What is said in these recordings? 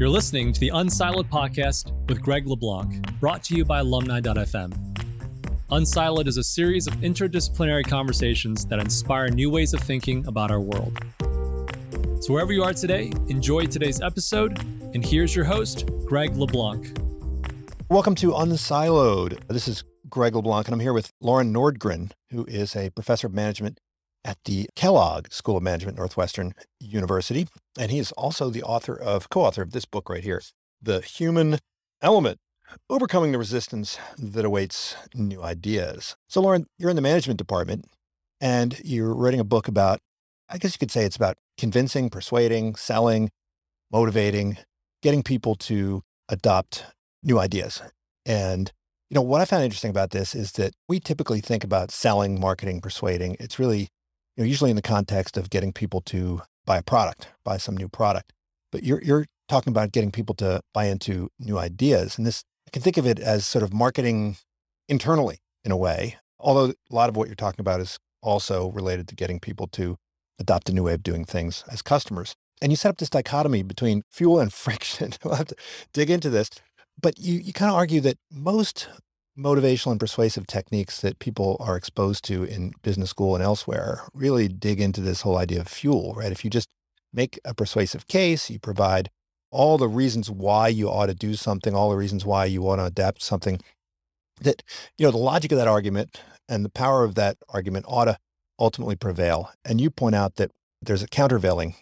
You're listening to the Unsiloed podcast with Greg LeBlanc, brought to you by alumni.fm. Unsiloed is a series of interdisciplinary conversations that inspire new ways of thinking about our world. So, wherever you are today, enjoy today's episode. And here's your host, Greg LeBlanc. Welcome to Unsiloed. This is Greg LeBlanc, and I'm here with Loran Nordgren, who is a professor of management at the Kellogg School of Management, Northwestern University. And he is also the author of, co author of this book right here, The Human Element Overcoming the Resistance That Awaits New Ideas. So, Loran, you're in the management department and you're writing a book about, I guess you could say it's about convincing, persuading, selling, motivating, getting people to adopt new ideas. And you know, what I found interesting about this is that we typically think about selling, marketing, persuading. It's really you know, usually in the context of getting people to buy a product, buy some new product. But you're you're talking about getting people to buy into new ideas, and this I can think of it as sort of marketing internally in a way. Although a lot of what you're talking about is also related to getting people to adopt a new way of doing things as customers. And you set up this dichotomy between fuel and friction. we'll have to dig into this. But you, you kind of argue that most motivational and persuasive techniques that people are exposed to in business school and elsewhere really dig into this whole idea of fuel, right? If you just make a persuasive case, you provide all the reasons why you ought to do something, all the reasons why you want to adapt something, that, you know, the logic of that argument and the power of that argument ought to ultimately prevail. And you point out that there's a countervailing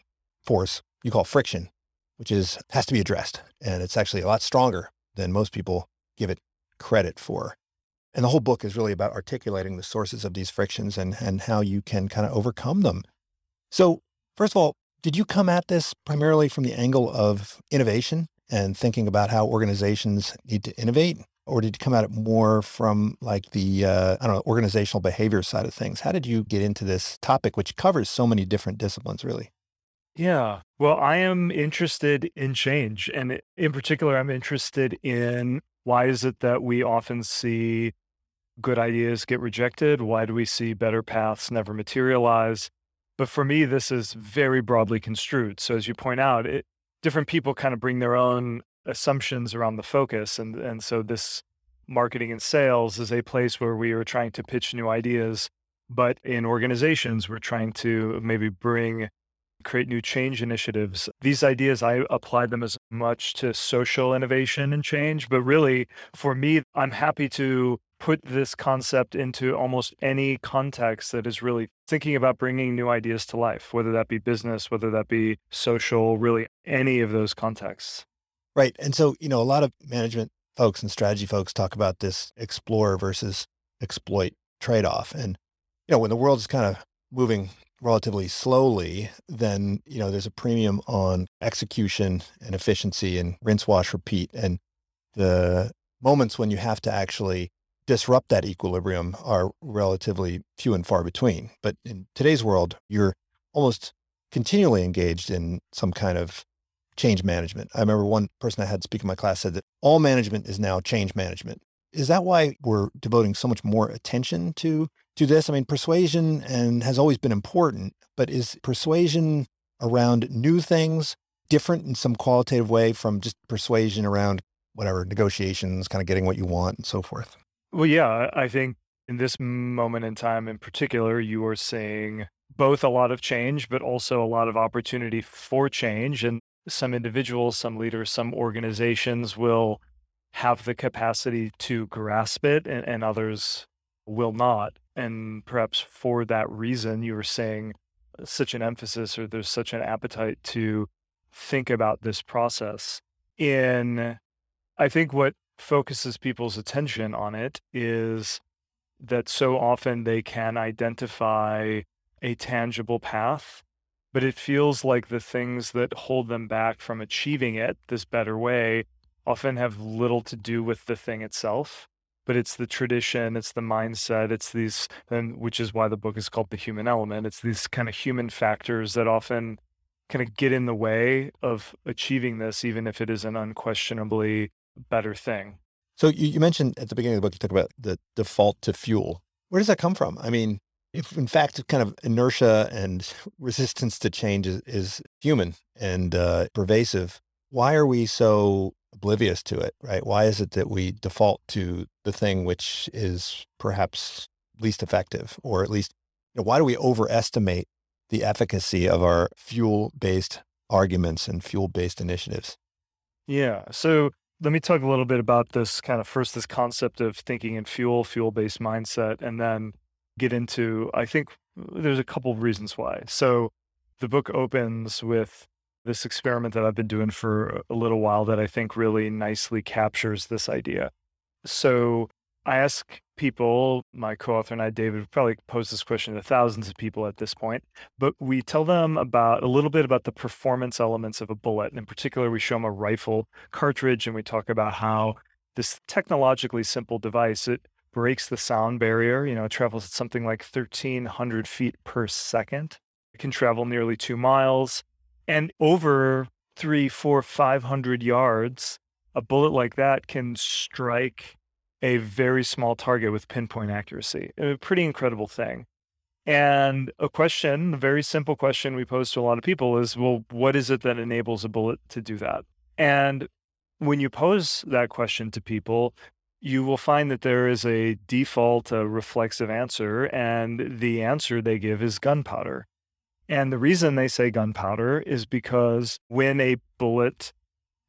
force you call friction, which is has to be addressed. And it's actually a lot stronger than most people give it credit for. And the whole book is really about articulating the sources of these frictions and, and how you can kind of overcome them. So, first of all, did you come at this primarily from the angle of innovation and thinking about how organizations need to innovate? Or did you come at it more from like the, uh, I don't know, organizational behavior side of things? How did you get into this topic, which covers so many different disciplines, really? Yeah. Well, I am interested in change. And in particular, I'm interested in why is it that we often see good ideas get rejected? Why do we see better paths never materialize? But for me, this is very broadly construed. So as you point out, it, different people kind of bring their own assumptions around the focus. And, and so this marketing and sales is a place where we are trying to pitch new ideas. But in organizations, we're trying to maybe bring create new change initiatives. These ideas, I apply them as much to social innovation and change. But really, for me, I'm happy to put this concept into almost any context that is really thinking about bringing new ideas to life, whether that be business, whether that be social, really any of those contexts. Right. And so, you know, a lot of management folks and strategy folks talk about this explore versus exploit trade off. And, you know, when the world is kind of moving relatively slowly, then you know there's a premium on execution and efficiency and rinse, wash, repeat. And the moments when you have to actually disrupt that equilibrium are relatively few and far between. But in today's world, you're almost continually engaged in some kind of change management. I remember one person I had speak in my class said that all management is now change management. Is that why we're devoting so much more attention to to this? I mean, persuasion and has always been important, but is persuasion around new things different in some qualitative way from just persuasion around whatever negotiations, kind of getting what you want and so forth? Well, yeah, I think in this moment in time in particular, you are seeing both a lot of change, but also a lot of opportunity for change. And some individuals, some leaders, some organizations will have the capacity to grasp it and, and others will not. And perhaps for that reason, you were saying uh, such an emphasis or there's such an appetite to think about this process. In, I think what focuses people's attention on it is that so often they can identify a tangible path, but it feels like the things that hold them back from achieving it this better way often have little to do with the thing itself but it's the tradition it's the mindset it's these and which is why the book is called the human element. It's these kind of human factors that often kind of get in the way of achieving this even if it is an unquestionably better thing. So you, you mentioned at the beginning of the book you talk about the default to fuel. Where does that come from? I mean if in fact kind of inertia and resistance to change is, is human and uh, pervasive why are we so oblivious to it, right? Why is it that we default to the thing which is perhaps least effective, or at least, you know, why do we overestimate the efficacy of our fuel based arguments and fuel based initiatives? Yeah. So let me talk a little bit about this kind of first, this concept of thinking in fuel, fuel based mindset, and then get into, I think there's a couple of reasons why. So the book opens with this experiment that I've been doing for a little while that I think really nicely captures this idea. So I ask people, my co-author and I, David, probably posed this question to thousands of people at this point, but we tell them about a little bit about the performance elements of a bullet. And in particular, we show them a rifle cartridge and we talk about how this technologically simple device, it breaks the sound barrier. You know, it travels at something like 1,300 feet per second. It can travel nearly two miles. And over three, four, 500 yards, a bullet like that can strike a very small target with pinpoint accuracy. A pretty incredible thing. And a question, a very simple question we pose to a lot of people is well, what is it that enables a bullet to do that? And when you pose that question to people, you will find that there is a default, a reflexive answer, and the answer they give is gunpowder. And the reason they say gunpowder is because when a bullet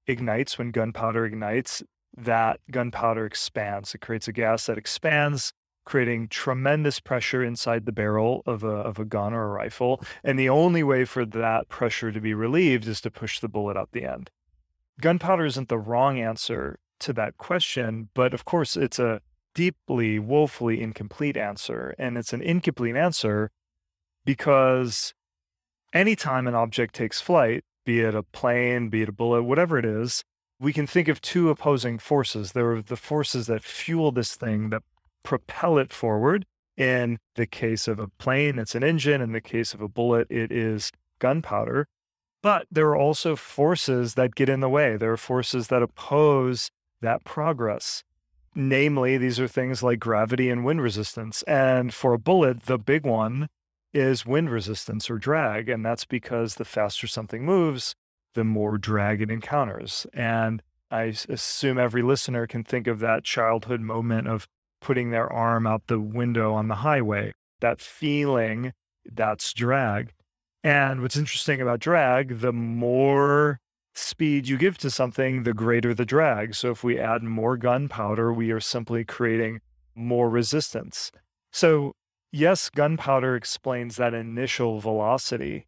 ignites, when gunpowder ignites, that gunpowder expands. It creates a gas that expands, creating tremendous pressure inside the barrel of a, of a gun or a rifle. And the only way for that pressure to be relieved is to push the bullet out the end. Gunpowder isn't the wrong answer to that question, but of course, it's a deeply, woefully incomplete answer. And it's an incomplete answer because anytime an object takes flight, be it a plane, be it a bullet, whatever it is, we can think of two opposing forces. There are the forces that fuel this thing, that propel it forward. In the case of a plane, it's an engine. In the case of a bullet, it is gunpowder. But there are also forces that get in the way. There are forces that oppose that progress. Namely, these are things like gravity and wind resistance. And for a bullet, the big one is wind resistance or drag. And that's because the faster something moves, the more drag it encounters. And I assume every listener can think of that childhood moment of putting their arm out the window on the highway. That feeling, that's drag. And what's interesting about drag, the more speed you give to something, the greater the drag. So if we add more gunpowder, we are simply creating more resistance. So, yes, gunpowder explains that initial velocity,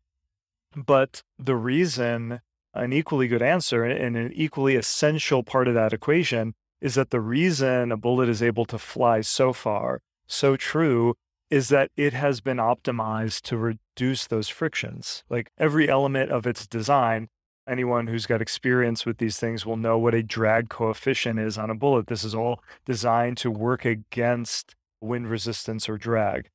but the reason an equally good answer and an equally essential part of that equation is that the reason a bullet is able to fly so far, so true, is that it has been optimized to reduce those frictions. Like every element of its design, anyone who's got experience with these things will know what a drag coefficient is on a bullet. This is all designed to work against wind resistance or drag.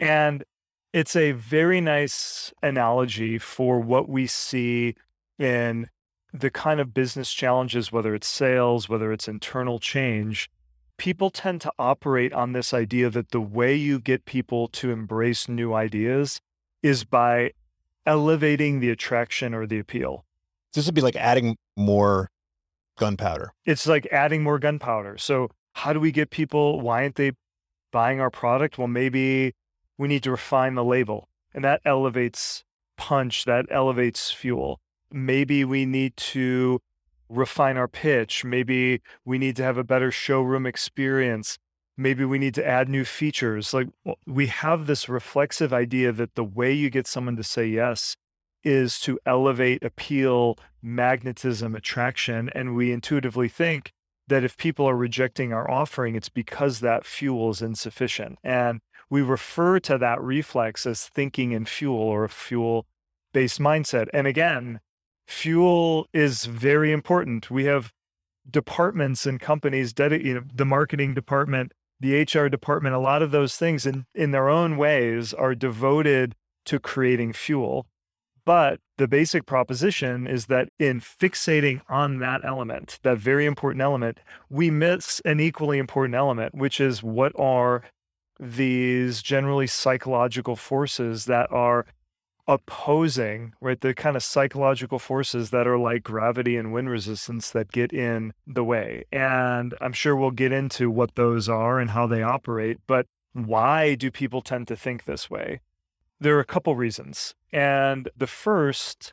And it's a very nice analogy for what we see in the kind of business challenges, whether it's sales, whether it's internal change, people tend to operate on this idea that the way you get people to embrace new ideas is by elevating the attraction or the appeal. This would be like adding more gunpowder. It's like adding more gunpowder. So, how do we get people? Why aren't they buying our product? Well, maybe we need to refine the label, and that elevates punch, that elevates fuel maybe we need to refine our pitch. Maybe we need to have a better showroom experience. Maybe we need to add new features. Like we have this reflexive idea that the way you get someone to say yes is to elevate appeal, magnetism, attraction. And we intuitively think that if people are rejecting our offering, it's because that fuel is insufficient. And we refer to that reflex as thinking in fuel or a fuel based mindset. And again, fuel is very important. We have departments and companies you know, the marketing department, the HR department, a lot of those things in, in their own ways are devoted to creating fuel. But the basic proposition is that in fixating on that element, that very important element, we miss an equally important element, which is what are these generally psychological forces that are opposing, right, the kind of psychological forces that are like gravity and wind resistance that get in the way. And I'm sure we'll get into what those are and how they operate, but why do people tend to think this way? There are a couple reasons. And the first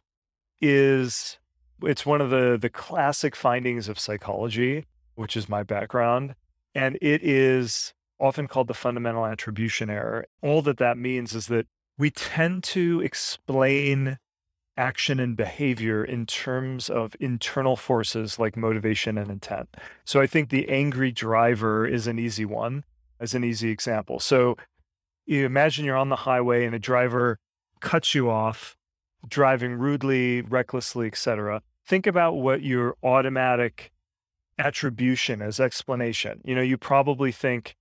is it's one of the the classic findings of psychology, which is my background, and it is often called the fundamental attribution error. All that that means is that we tend to explain action and behavior in terms of internal forces like motivation and intent. So I think the angry driver is an easy one, as an easy example. So you imagine you're on the highway and a driver cuts you off, driving rudely, recklessly, etc. Think about what your automatic attribution as explanation. You know, you probably think,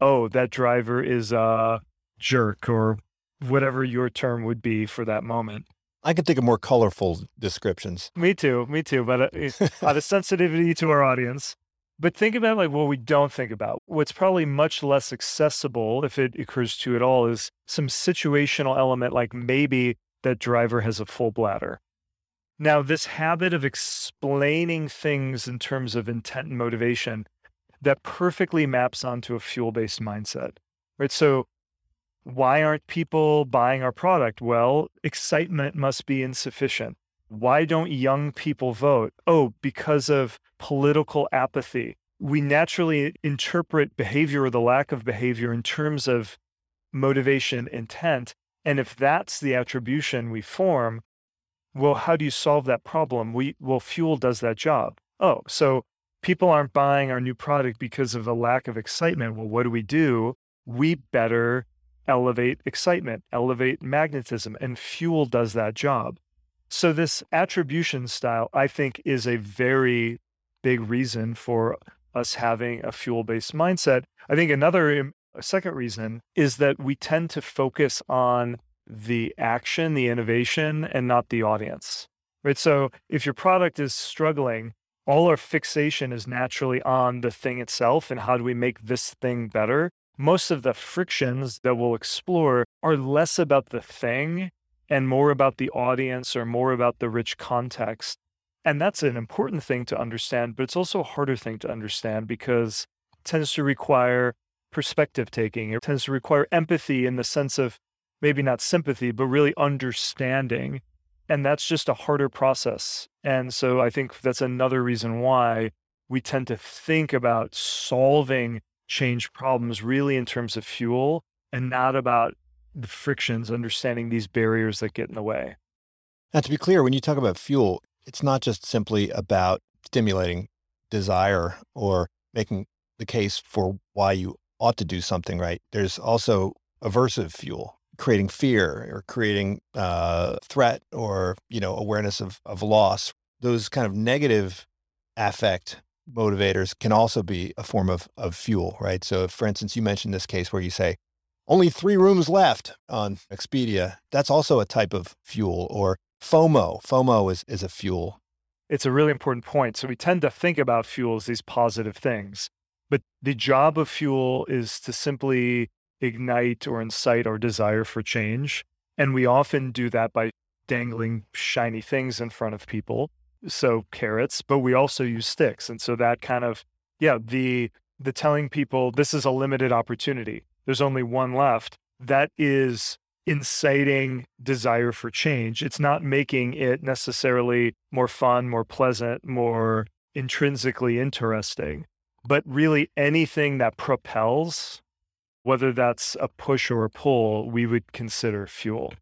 oh, that driver is a jerk or whatever your term would be for that moment. I could think of more colorful descriptions. Me too, me too. But uh, out of sensitivity to our audience, but think about like what we don't think about. What's probably much less accessible, if it occurs to you at all, is some situational element like maybe that driver has a full bladder. Now, this habit of explaining things in terms of intent and motivation that perfectly maps onto a fuel based mindset, right? So, why aren't people buying our product? Well, excitement must be insufficient. Why don't young people vote? Oh, because of political apathy. We naturally interpret behavior or the lack of behavior in terms of motivation, intent. And if that's the attribution we form, well, how do you solve that problem? We well, fuel does that job. Oh, so people aren't buying our new product because of a lack of excitement. Well, what do we do? We better elevate excitement, elevate magnetism, and fuel does that job. So this attribution style, I think, is a very big reason for us having a fuel-based mindset. I think another a second reason is that we tend to focus on the action, the innovation, and not the audience. Right. So if your product is struggling, all our fixation is naturally on the thing itself and how do we make this thing better. Most of the frictions that we'll explore are less about the thing and more about the audience or more about the rich context. And that's an important thing to understand, but it's also a harder thing to understand because it tends to require perspective taking. It tends to require empathy in the sense of maybe not sympathy, but really understanding. And that's just a harder process. And so I think that's another reason why we tend to think about solving change problems really in terms of fuel and not about the frictions, understanding these barriers that get in the way. Now, to be clear, when you talk about fuel, it's not just simply about stimulating desire or making the case for why you ought to do something right. There's also aversive fuel, creating fear or creating uh, threat or you know awareness of of loss. Those kind of negative affect motivators can also be a form of of fuel, right? So, if, for instance, you mentioned this case where you say only three rooms left on Expedia, that's also a type of fuel. Or FOMO, FOMO is is a fuel. It's a really important point. So we tend to think about fuel as these positive things, but the job of fuel is to simply ignite or incite our desire for change. And we often do that by dangling shiny things in front of people. So carrots, but we also use sticks. And so that kind of, yeah, the the telling people this is a limited opportunity. There's only one left. That is inciting desire for change. It's not making it necessarily more fun, more pleasant, more intrinsically interesting, but really anything that propels whether that's a push or a pull, we would consider fuel.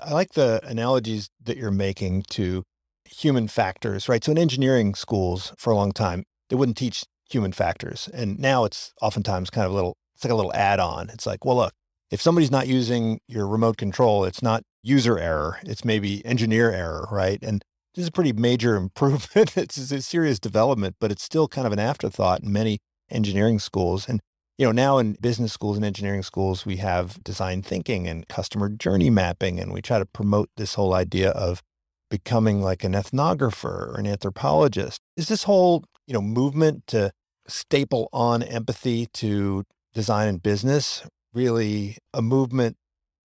I like the analogies that you're making to human factors, right? So in engineering schools for a long time, they wouldn't teach human factors. And now it's oftentimes kind of a little, it's like a little add on. It's like, well, look, if somebody's not using your remote control, it's not user error, it's maybe engineer error, right? And this is a pretty major improvement. it's a serious development, but it's still kind of an afterthought in many engineering schools. And you know, now in business schools and engineering schools, we have design thinking and customer journey mapping, and we try to promote this whole idea of becoming like an ethnographer or an anthropologist. Is this whole, you know, movement to staple on empathy to design and business really a movement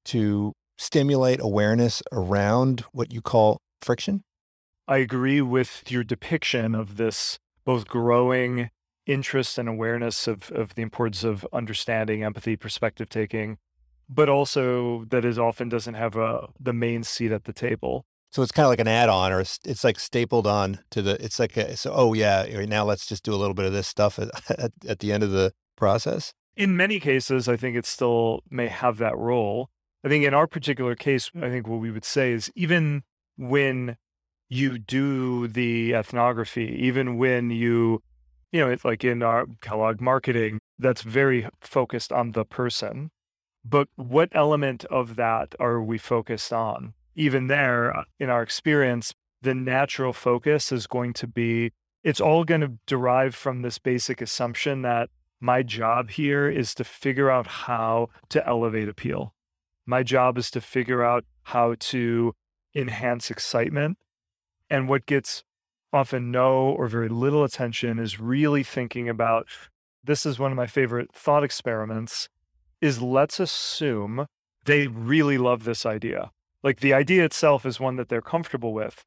to stimulate awareness around what you call friction? I agree with your depiction of this both growing interest and awareness of, of the importance of understanding, empathy, perspective taking, but also that it often doesn't have a, the main seat at the table. So it's kind of like an add-on, or it's, like stapled on to the. It's like a, so. Oh yeah, now let's just do a little bit of this stuff at, at, at the end of the process. In many cases, I think it still may have that role. I think in our particular case, I think what we would say is even when you do the ethnography, even when you, you know, it's like in our Kellogg marketing, that's very focused on the person. But what element of that are we focused on? Even there, uh, in our experience, the natural focus is going to be it's all going to derive from this basic assumption that my job here is to figure out how to elevate appeal. My job is to figure out how to enhance excitement. And what gets often no or very little attention is really thinking about this is one of my favorite thought experiments is let's assume they really love this idea. Like the idea itself is one that they're comfortable with.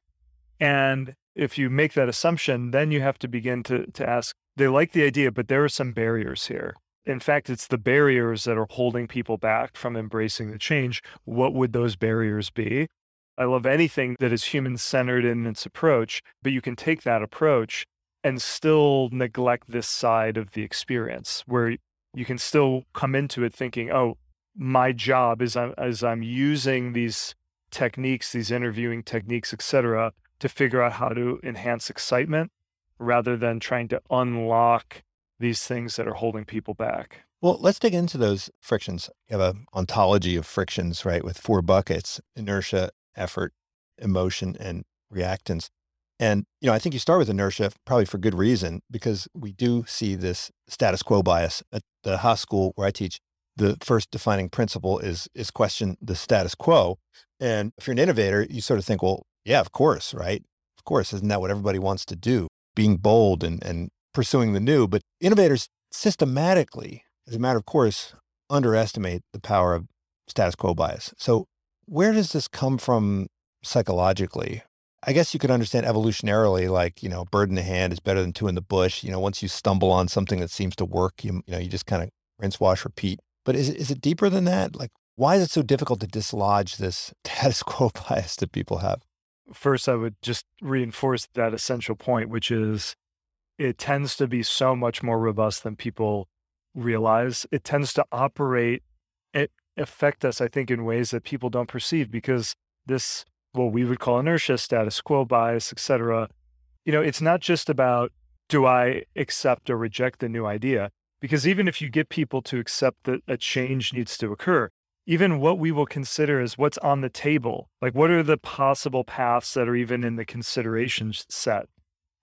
And if you make that assumption, then you have to begin to, to ask, they like the idea, but there are some barriers here. In fact, it's the barriers that are holding people back from embracing the change. What would those barriers be? I love anything that is human centered in its approach, but you can take that approach and still neglect this side of the experience where you can still come into it thinking, oh, my job is I'm, as I'm using these techniques, these interviewing techniques, et cetera, to figure out how to enhance excitement rather than trying to unlock these things that are holding people back. Well, let's dig into those frictions. You have an ontology of frictions, right, with four buckets inertia, effort, emotion, and reactance. And, you know, I think you start with inertia probably for good reason, because we do see this status quo bias at the Haas school where I teach. The first defining principle is is question the status quo. And if you're an innovator, you sort of think, well, yeah, of course, right? Of course, isn't that what everybody wants to do? Being bold and, and pursuing the new. But innovators systematically, as a matter of course, underestimate the power of status quo bias. So where does this come from psychologically? I guess you could understand evolutionarily, like, you know, bird in the hand is better than two in the bush. You know, once you stumble on something that seems to work, you, you know, you just kind of rinse, wash, repeat. But is is it deeper than that? Like, why is it so difficult to dislodge this status quo bias that people have? First, I would just reinforce that essential point, which is it tends to be so much more robust than people realize. It tends to operate, it affect us, I think, in ways that people don't perceive because this, what we would call inertia, status quo bias, etc. you know, it's not just about do I accept or reject the new idea? Because even if you get people to accept that a change needs to occur, even what we will consider is what's on the table, like what are the possible paths that are even in the consideration set?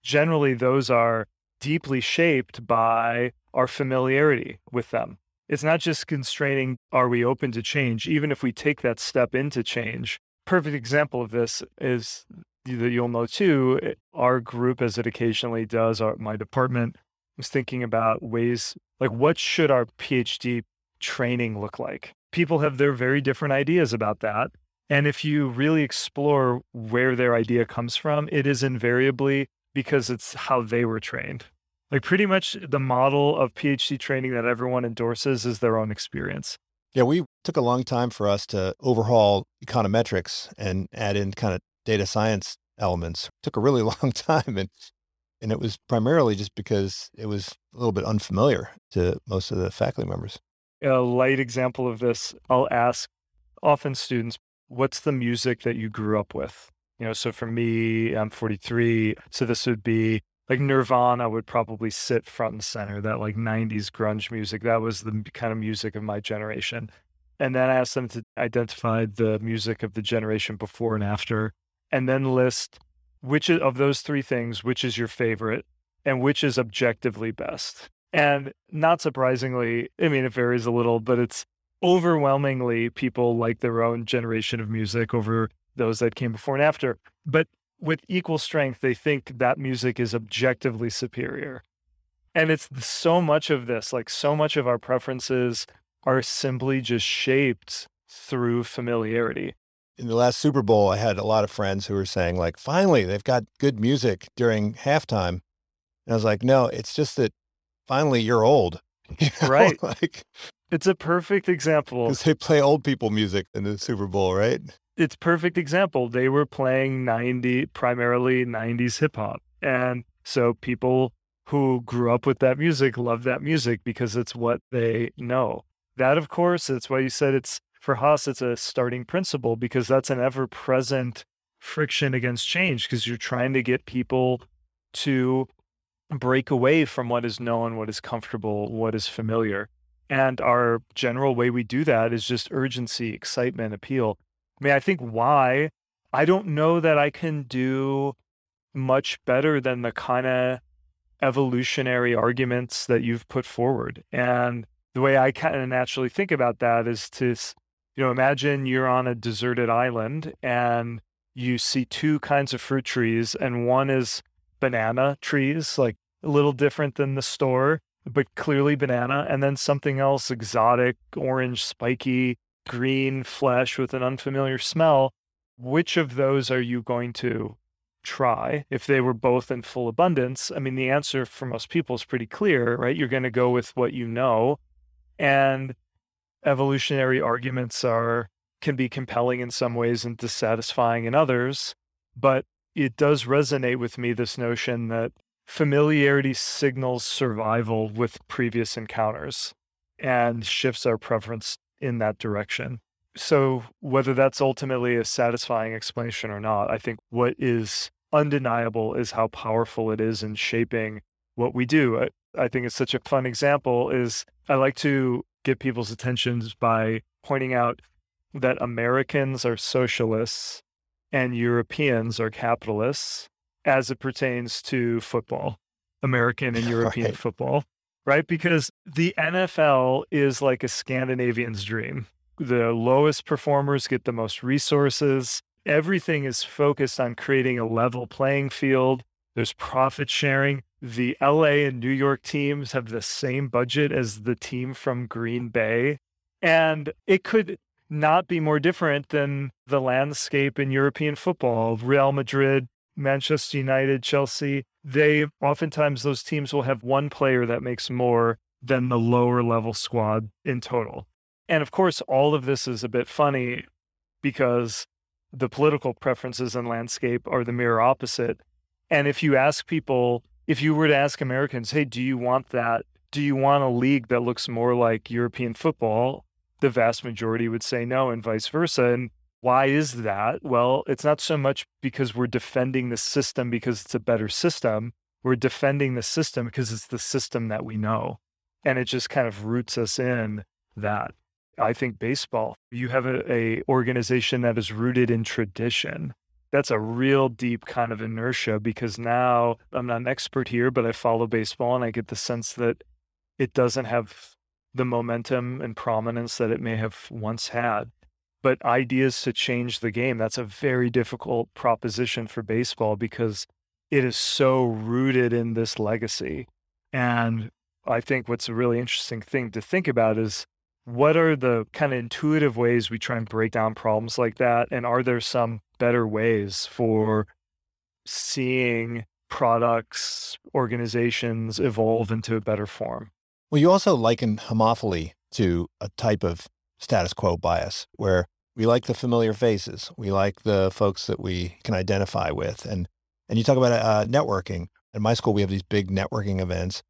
Generally, those are deeply shaped by our familiarity with them. It's not just constraining, are we open to change? Even if we take that step into change, perfect example of this is that you'll know too, our group, as it occasionally does, our, my department was thinking about ways like what should our PhD training look like? People have their very different ideas about that. And if you really explore where their idea comes from, it is invariably because it's how they were trained. Like pretty much the model of PhD training that everyone endorses is their own experience. Yeah, we took a long time for us to overhaul econometrics and add in kind of data science elements. It took a really long time and and it was primarily just because it was a little bit unfamiliar to most of the faculty members. A light example of this, I'll ask often students, what's the music that you grew up with? You know, so for me, I'm 43, so this would be like Nirvana would probably sit front and center, that like 90s grunge music. That was the kind of music of my generation. And then I asked them to identify the music of the generation before and after, and then list which of those three things, which is your favorite and which is objectively best. And not surprisingly, I mean, it varies a little, but it's overwhelmingly people like their own generation of music over those that came before and after. But with equal strength, they think that music is objectively superior. And it's so much of this, like so much of our preferences are simply just shaped through familiarity. In the last Super Bowl, I had a lot of friends who were saying, like, finally, they've got good music during halftime. And I was like, no, it's just that finally you're old. You know? Right. like, It's a perfect example. because they play old people music in the Super Bowl, right? It's perfect example. They were playing 90 primarily 90s hip hop. And so people who grew up with that music love that music because it's what they know. That of course, that's why you said it's for Haas it's a starting principle because that's an ever present friction against change because you're trying to get people to break away from what is known, what is comfortable, what is familiar. And our general way we do that is just urgency, excitement, appeal. I mean, I think why I don't know that I can do much better than the kind of evolutionary arguments that you've put forward. And the way I kind of naturally think about that is to, you know, imagine you're on a deserted island and you see two kinds of fruit trees, and one is banana trees, like a little different than the store, but clearly banana, and then something else exotic, orange, spiky, green flesh with an unfamiliar smell. Which of those are you going to try if they were both in full abundance? I mean, the answer for most people is pretty clear, right? You're going to go with what you know. And evolutionary arguments are can be compelling in some ways and dissatisfying in others, but it does resonate with me this notion that familiarity signals survival with previous encounters and shifts our preference in that direction. So, whether that's ultimately a satisfying explanation or not, I think what is undeniable is how powerful it is in shaping what we do. I, I think it's such a fun example is I like to get people's attentions by pointing out that Americans are socialists and Europeans are capitalists as it pertains to football, American and European Right. football, right? Because the NFL is like a Scandinavian's dream. The lowest performers get the most resources. Everything is focused on creating a level playing field. There's profit sharing. The LA and New York teams have the same budget as the team from Green Bay. And it could not be more different than the landscape in European football. Real Madrid, Manchester United, Chelsea, they oftentimes those teams will have one player that makes more than the lower level squad in total. And of course, all of this is a bit funny because the political preferences and landscape are the mirror opposite. And if you ask people, if you were to ask Americans, hey, do you want that? Do you want a league that looks more like European football? The vast majority would say no, and vice versa. And why is that? Well, it's not so much because we're defending the system because it's a better system. We're defending the system because it's the system that we know. And it just kind of roots us in that. I think baseball, you have a, a organization that is rooted in tradition. That's a real deep kind of inertia because now I'm not an expert here, but I follow baseball and I get the sense that it doesn't have the momentum and prominence that it may have once had. But ideas to change the game, that's a very difficult proposition for baseball because it is so rooted in this legacy. And I think what's a really interesting thing to think about is what are the kind of intuitive ways we try and break down problems like that? And are there some better ways for seeing products, organizations evolve into a better form? Well, you also liken homophily to a type of status quo bias where we like the familiar faces. We like the folks that we can identify with. And, and you talk about uh, networking. At my school, we have these big networking events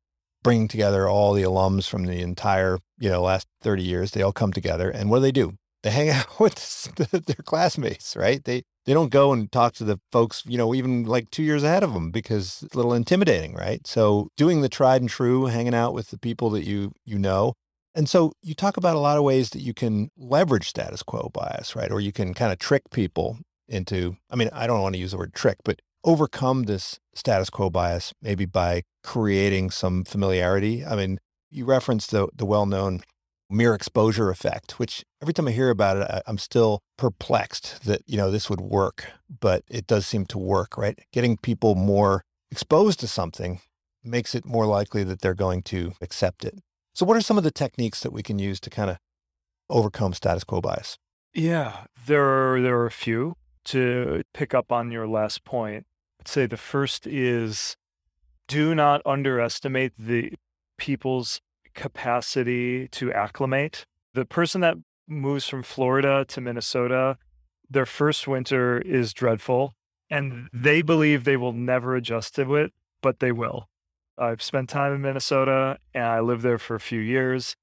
bringing together all the alums from the entire, you know, last 30 years. They all come together. And what do they do? They hang out with their classmates, right? They, they don't go and talk to the folks, you know, even like two years ahead of them because it's a little intimidating, right? So doing the tried and true, hanging out with the people that you you know. And so you talk about a lot of ways that you can leverage status quo bias, right? Or you can kind of trick people into, I mean, I don't want to use the word trick, but overcome this status quo bias maybe by creating some familiarity. I mean, you referenced the the well-known mere exposure effect, which every time I hear about it, I, I'm still perplexed that, you know, this would work, but it does seem to work, right? Getting people more exposed to something makes it more likely that they're going to accept it. So what are some of the techniques that we can use to kind of overcome status quo bias? Yeah, there are, there are a few to pick up on your last point. I'd say the first is do not underestimate the people's capacity to acclimate. The person that moves from Florida to Minnesota, their first winter is dreadful and they believe they will never adjust to it, but they will. I've spent time in Minnesota and I lived there for a few years.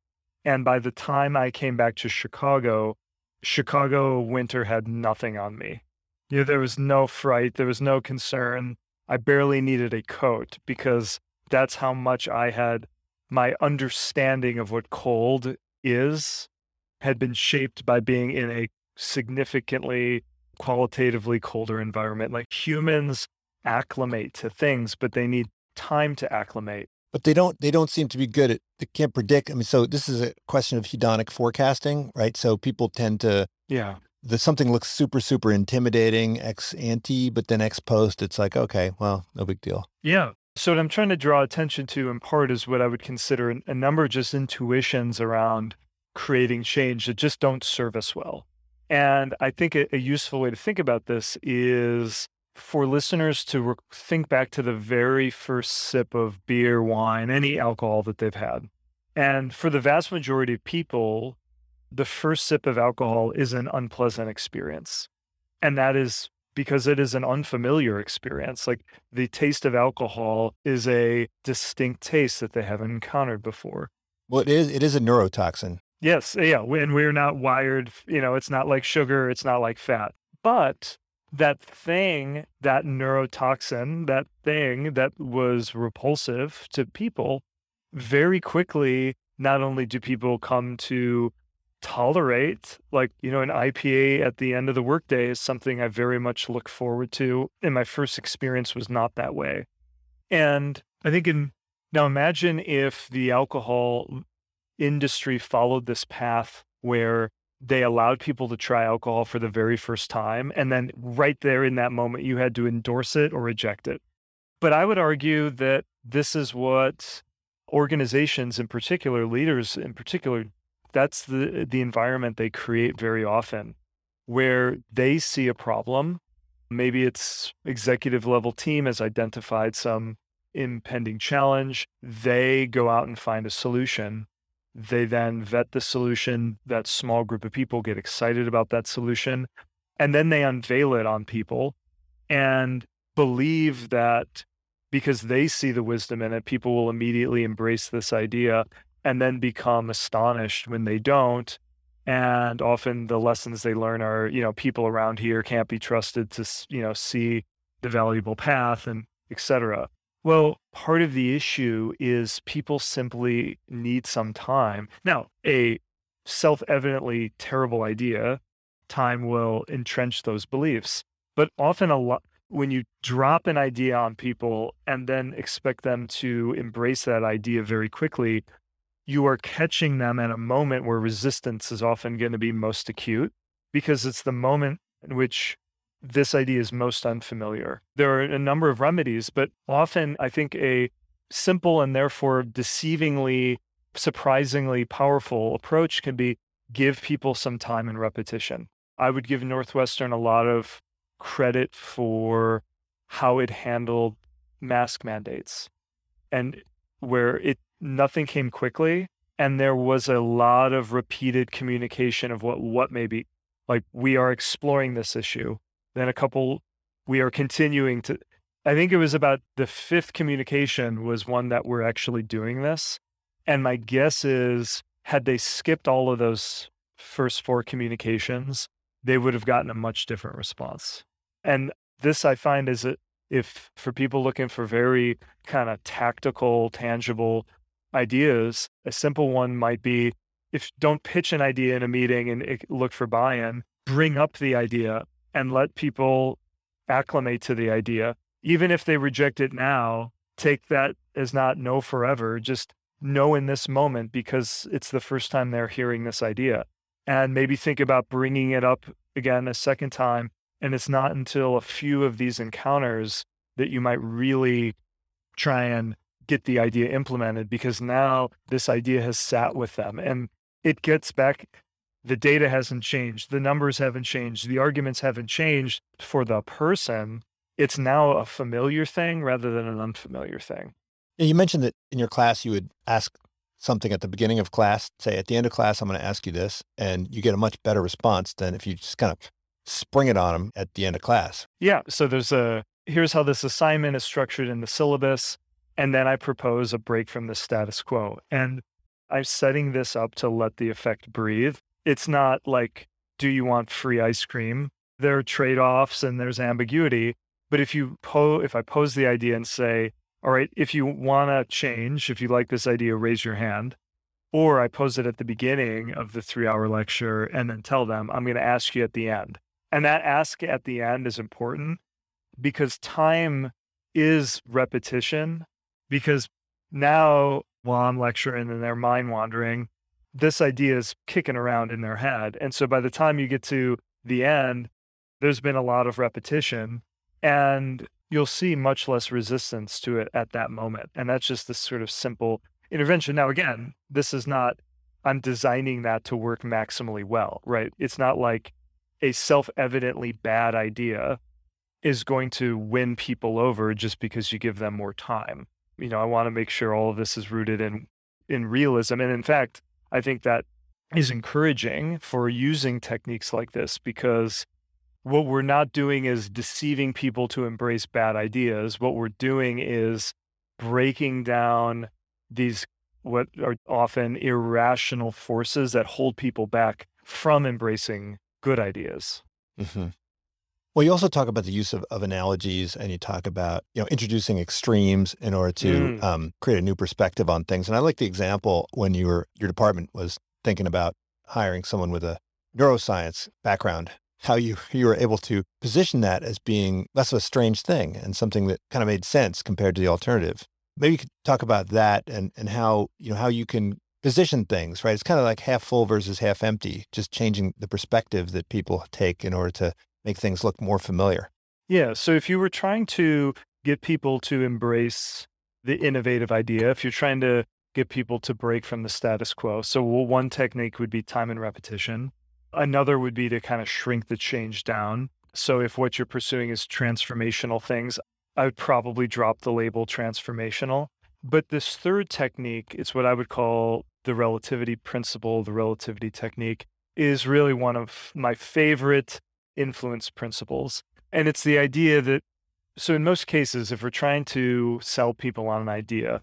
And by the time I came back to Chicago, Chicago winter had nothing on me. You know, there was no fright, there was no concern. I barely needed a coat because that's how much I had my understanding of what cold is had been shaped by being in a significantly qualitatively colder environment. Like humans acclimate to things, but they need time to acclimate. But they don't they don't seem to be good at they can't predict. I mean, so this is a question of hedonic forecasting, right? So people tend to Yeah. the something looks super, super intimidating ex ante, but then ex post, it's like, okay, well, no big deal. Yeah. So what I'm trying to draw attention to in part is what I would consider a number of just intuitions around creating change that just don't serve us well. And I think a, a useful way to think about this is for listeners to re- think back to the very first sip of beer, wine, any alcohol that they've had. And for the vast majority of people, the first sip of alcohol is an unpleasant experience. And that is because it is an unfamiliar experience. Like the taste of alcohol is a distinct taste that they haven't encountered before. Well, it is it is a neurotoxin. Yes, yeah, and we're not wired, you know, it's not like sugar, it's not like fat. But that thing, that neurotoxin, that thing that was repulsive to people, very quickly, not only do people come to tolerate, like, you know, an IPA at the end of the workday is something I very much look forward to. And my first experience was not that way. And I think in now imagine if the alcohol industry followed this path where they allowed people to try alcohol for the very first time. And then right there in that moment, you had to endorse it or reject it. But I would argue that this is what organizations in particular, leaders in particular, that's the, eh, the environment they create very often, where they see a problem. Maybe it's executive level team has identified some impending challenge. They go out and find a solution they then vet the solution. That small group of people get excited about that solution. And then they unveil it on people and believe that because they see the wisdom in it, people will immediately embrace this idea and then become astonished when they don't. And often the lessons they learn are, you know, people around here can't be trusted to, you know, see the valuable path and et cetera. Well, part of the issue is people simply need some time. Now, a self evidently terrible idea, time will entrench those beliefs. But often, a lot, when you drop an idea on people and then expect them to embrace that idea very quickly, you are catching them at a moment where resistance is often going to be most acute because it's the moment in which this idea is most unfamiliar. There are a number of remedies, but often I think a simple and therefore deceivingly, surprisingly powerful approach can be give people some time and repetition. I would give Northwestern a lot of credit for how it handled mask mandates and where it nothing came quickly and there was a lot of repeated communication of what what may be like we are exploring this issue then a couple, we are continuing to, I think it was about the fifth communication was one that we're actually doing this. And my guess is, had they skipped all of those first four communications, they would have gotten a much different response. And this I find is it if for people looking for very kind of tactical, tangible ideas, a simple one might be if don't pitch an idea in a meeting and look for buy-in, bring up the idea and let people acclimate to the idea. Even if they reject it now, take that as not no forever, just know in this moment because it's the first time they're hearing this idea. And maybe think about bringing it up again a second time. And it's not until a few of these encounters that you might really try and get the idea implemented because now this idea has sat with them. And it gets back the data hasn't changed, the numbers haven't changed, the arguments haven't changed for the person. It's now a familiar thing rather than an unfamiliar thing. You mentioned that in your class, you would ask something at the beginning of class, say at the end of class, I'm going to ask you this, and you get a much better response than if you just kind of spring it on them at the end of class. Yeah. So there's a here's how this assignment is structured in the syllabus. And then I propose a break from the status quo. And I'm setting this up to let the effect breathe. It's not like, do you want free ice cream? There are trade offs and there's ambiguity. But if you po- if I pose the idea and say, all right, if you want to change, if you like this idea, raise your hand. Or I pose it at the beginning of the three hour lecture and then tell them, I'm going to ask you at the end. And that ask at the end is important because time is repetition. Because now, while I'm lecturing and they're mind wandering, this idea is kicking around in their head. And so by the time you get to the end, there's been a lot of repetition and you'll see much less resistance to it at that moment. And that's just this sort of simple intervention. Now, again, this is not, I'm designing that to work maximally well, right? It's not like a self evidently bad idea is going to win people over just because you give them more time. You know, I want to make sure all of this is rooted in in realism. And in fact, I think that is encouraging for using techniques like this because what we're not doing is deceiving people to embrace bad ideas. What we're doing is breaking down these what are often irrational forces that hold people back from embracing good ideas. Mm-hmm. Well, you also talk about the use of, of analogies and you talk about, you know, introducing extremes in order to mm. um, create a new perspective on things. And I like the example when you were, your department was thinking about hiring someone with a neuroscience background, how you, you were able to position that as being less of a strange thing and something that kind of made sense compared to the alternative. Maybe you could talk about that and, and how, you know, how you can position things, right? It's kind of like half full versus half empty, just changing the perspective that people take in order to make things look more familiar. Yeah. So if you were trying to get people to embrace the innovative idea, if you're trying to get people to break from the status quo, so one technique would be time and repetition. Another would be to kind of shrink the change down. So if what you're pursuing is transformational things, I would probably drop the label transformational. But this third technique, it's what I would call the relativity principle, the relativity technique, is really one of my favorite influence principles. And it's the idea that, so in most cases, if we're trying to sell people on an idea,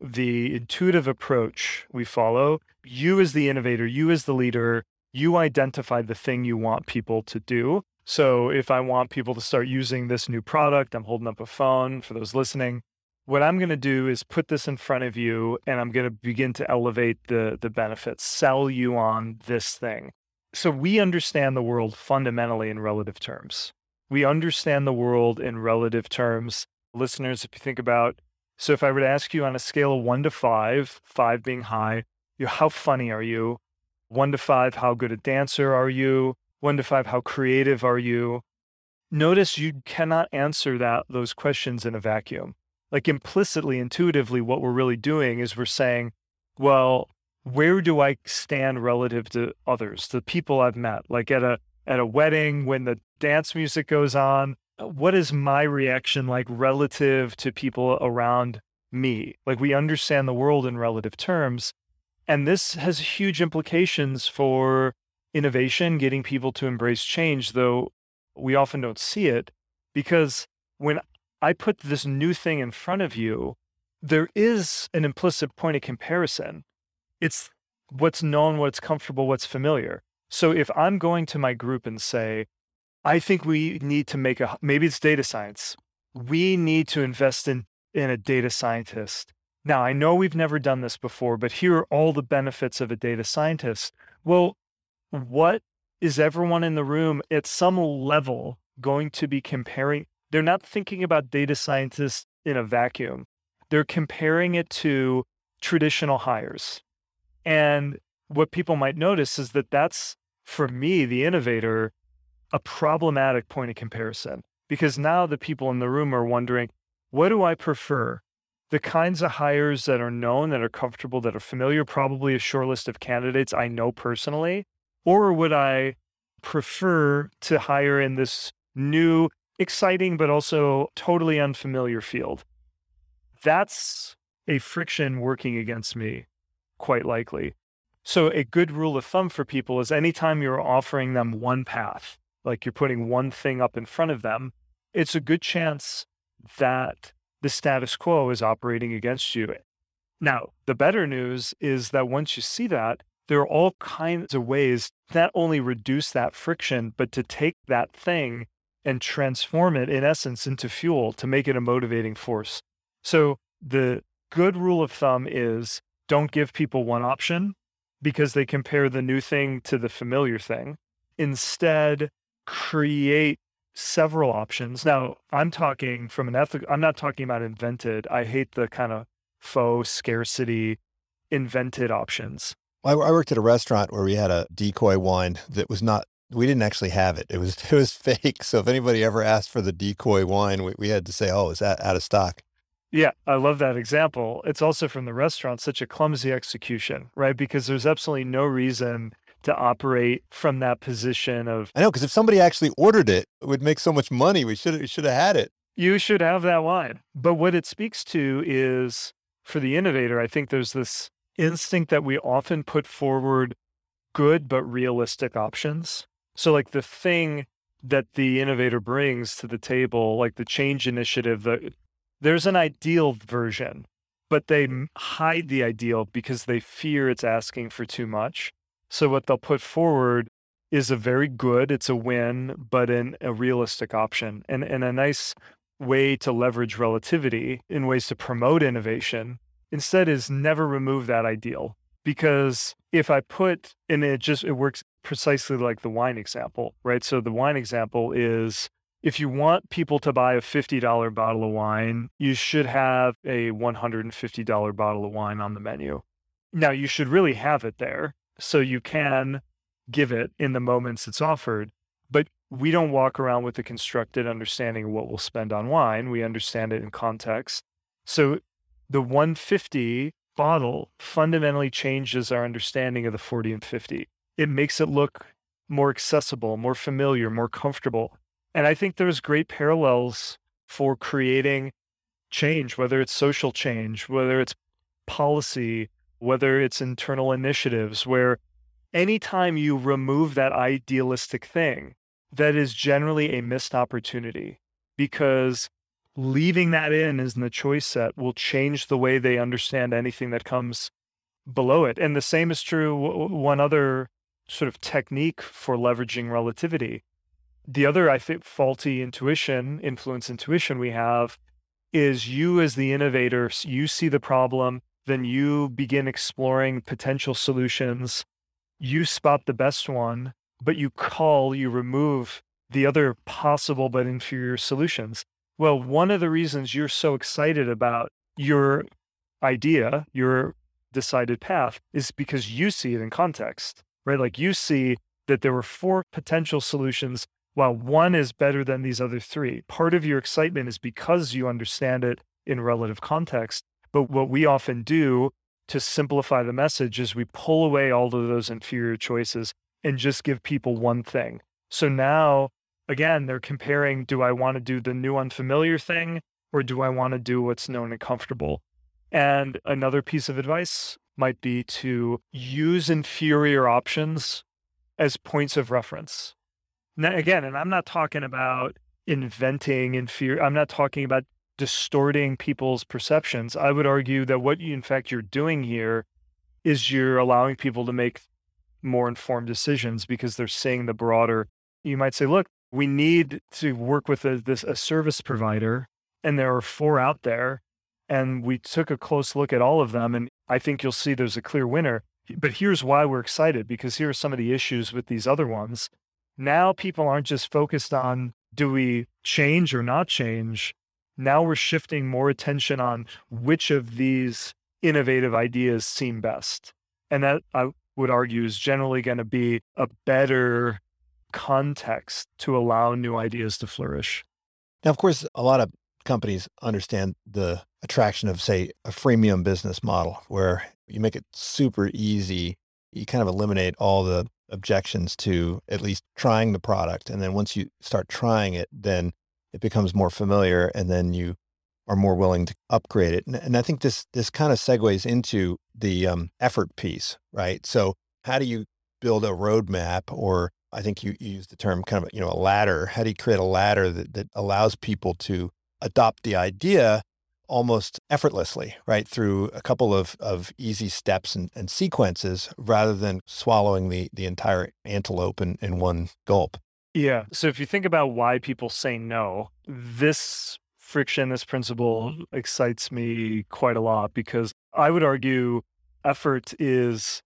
the intuitive approach we follow, you as the innovator, you as the leader, you identify the thing you want people to do. So if I want people to start using this new product, I'm holding up a phone for those listening. What I'm going to do is put this in front of you and I'm going to begin to elevate the the benefits, sell you on this thing so we understand the world fundamentally in relative terms. We understand the world in relative terms. Listeners, if you think about, so if I were to ask you on a scale of one to five, five being high, you, how funny are you? One to five, how good a dancer are you? One to five, how creative are you? Notice you cannot answer that those questions in a vacuum. Like implicitly, intuitively, what we're really doing is we're saying, well, where do I stand relative to others, the people I've met? Like at a at a wedding when the dance music goes on, uh, what is my reaction like relative to people around me? Like we understand the world in relative terms, and this has huge implications for innovation, getting people to embrace change, though we often don't see it because when I put this new thing in front of you, there is an implicit point of comparison it's what's known, what's comfortable, what's familiar. So if I'm going to my group and say, I think we need to make a maybe it's data science. We need to invest in in a data scientist. Now, I know we've never done this before, but here are all the benefits of a data scientist. Well, what is everyone in the room at some level going to be comparing? They're not thinking about data scientists in a vacuum. They're comparing it to traditional hires. And what people might notice is that that's, for me, the innovator, a problematic point of comparison because now the people in the room are wondering, what do I prefer? The kinds of hires that are known, that are comfortable, that are familiar, probably a short list of candidates I know personally, Or would I prefer to hire in this new, exciting, but also totally unfamiliar field? That's a friction working against me, quite likely. So, a good rule of thumb for people is anytime you're offering them one path, like you're putting one thing up in front of them, it's a good chance that the status quo is operating against you. Now, the better news is that once you see that, there are all kinds of ways not only reduce that friction, but to take that thing and transform it in essence into fuel to make it a motivating force. So the good rule of thumb is don't give people one option because they compare the new thing to the familiar thing. Instead, create several options. Now, I'm talking from an ethical, I'm not talking about invented. I hate the kind of faux scarcity invented options. I, I worked at a restaurant where we had a decoy wine that was not we didn't actually have it. It was it was fake. So if anybody ever asked for the decoy wine, we, we had to say, "Oh, it's out, out of stock." Yeah, I love that example. It's also from the restaurant, such a clumsy execution, right? Because there's absolutely no reason to operate from that position of I know because if somebody actually ordered it, it would make so much money. We should should have had it. You should have that wine. But what it speaks to is for the innovator, I think there's this instinct that we often put forward good but realistic options. So like the thing that the innovator brings to the table, like the change initiative, the there's an ideal version, but they mm-hmm. hide the ideal because they fear it's asking for too much. So what they'll put forward is a very good, it's a win, but in a realistic option and, and a nice way to leverage relativity in ways to promote innovation instead is never remove that ideal. Because if I put, and it just, it works precisely like the wine example, right? So the wine example is if you want people to buy a $50 bottle of wine, you should have a $150 bottle of wine on the menu. Now, you should really have it there so you can give it in the moments it's offered. But we don't walk around with a constructed understanding of what we'll spend on wine. We understand it in context. So the 150 bottle fundamentally changes our understanding of the 40 and 50. It makes it look more accessible, more familiar, more comfortable. And I think there's great parallels for creating change, whether it's social change, whether it's policy, whether it's internal initiatives, where anytime you remove that idealistic thing, that is generally a missed opportunity because leaving that in as in the choice set will change the way they understand anything that comes below it. And the same is true, one other sort of technique for leveraging relativity. The other, I think, faulty intuition, influence intuition we have is you as the innovator, you see the problem, then you begin exploring potential solutions. You spot the best one, but you call, you remove the other possible but inferior solutions. Well, one of the reasons you're so excited about your idea, your decided path, is because you see it in context, right? Like you see that there were four potential solutions while one is better than these other three. Part of your excitement is because you understand it in relative context. But what we often do to simplify the message is we pull away all of those inferior choices and just give people one thing. So now again, they're comparing do I want to do the new unfamiliar thing or do I want to do what's known and comfortable? And another piece of advice might be to use inferior options as points of reference. Now, again, and I'm not talking about inventing inferior, I'm not talking about distorting people's perceptions. I would argue that what you, in fact, you're doing here is you're allowing people to make more informed decisions because they're seeing the broader. You might say, look, we need to work with a, this a service provider, and there are four out there, and we took a close look at all of them, and I think you'll see there's a clear winner. But here's why we're excited because here are some of the issues with these other ones. Now people aren't just focused on do we change or not change. Now we're shifting more attention on which of these innovative ideas seem best. And that I would argue is generally going to be a better context to allow new ideas to flourish. Now, of course, a lot of companies understand the attraction of, say, a freemium business model where you make it super easy. You kind of eliminate all the objections to at least trying the product. And then once you start trying it, then it becomes more familiar and then you are more willing to upgrade it. And, and I think this this kind of segues into the um, effort piece, right? So how do you build a roadmap or I think you, you use the term kind of, you know, a ladder. How do you create a ladder that, that allows people to adopt the idea almost effortlessly, right? Through a couple of, of easy steps and, and sequences rather than swallowing the, the entire antelope in, in one gulp. Yeah. So if you think about why people say no, this friction, this principle excites me quite a lot because I would argue effort is,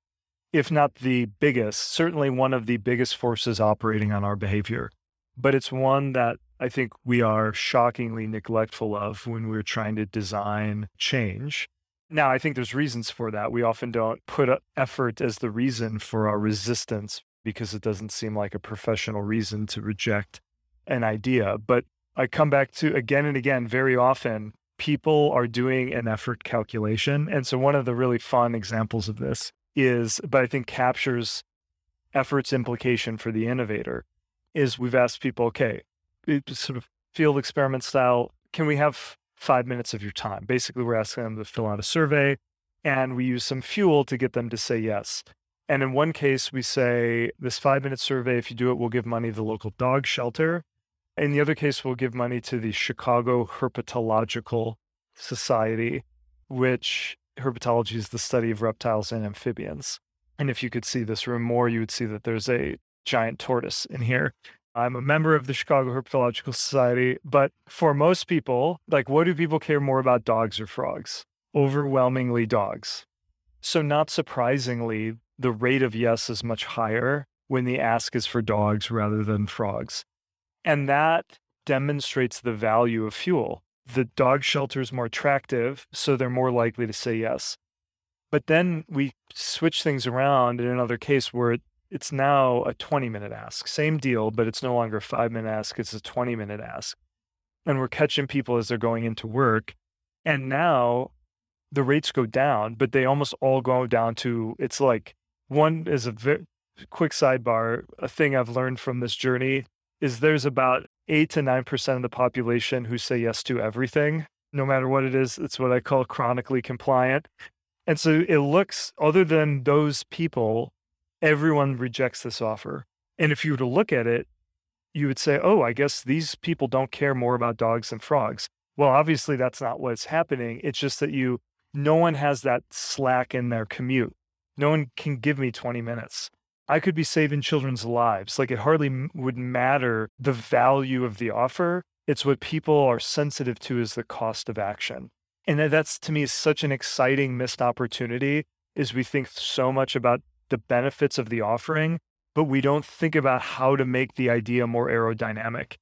if not the biggest, certainly one of the biggest forces operating on our behavior. But it's one that I think we are shockingly neglectful of when we're trying to design change. Now, I think there's reasons for that. We often don't put effort as the reason for our resistance because it doesn't seem like a professional reason to reject an idea. But I come back to again and again, very often, people are doing an effort calculation. And so, one of the really fun examples of this is, but I think captures effort's implication for the innovator, is we've asked people, okay, sort of field experiment style. Can we have five minutes of your time? Basically, we're asking them to fill out a survey and we use some fuel to get them to say yes. And in one case, we say this five minute survey, if you do it, we'll give money to the local dog shelter. In the other case, we'll give money to the Chicago Herpetological Society, which herpetology is the study of reptiles and amphibians. And if you could see this room more, you would see that there's a giant tortoise in here. I'm a member of the Chicago Herpetological Society, but for most people, like what do people care more about dogs or frogs? Overwhelmingly dogs. So, not surprisingly, the rate of yes is much higher when the ask is for dogs rather than frogs. And that demonstrates the value of fuel. The dog shelter is more attractive, so they're more likely to say yes. But then we switch things around in another case where it's now a 20 minute ask. Same deal, but it's no longer a five minute ask, it's a 20 minute ask. And we're catching people as they're going into work. And now the rates go down, but they almost all go down to it's like one is a very quick sidebar. A thing I've learned from this journey is there's about eight to nine percent of the population who say yes to everything, no matter what it is. It's what I call chronically compliant. And so it looks, other than those people, everyone rejects this offer. And if you were to look at it, you would say, oh, I guess these people don't care more about dogs than frogs. Well, obviously, that's not what's happening. It's just that you, no one has that slack in their commute. No one can give me 20 minutes. I could be saving children's lives. Like it hardly would matter the value of the offer. It's what people are sensitive to is the cost of action. And that's to me such an exciting missed opportunity is we think so much about the benefits of the offering, but we don't think about how to make the idea more aerodynamic.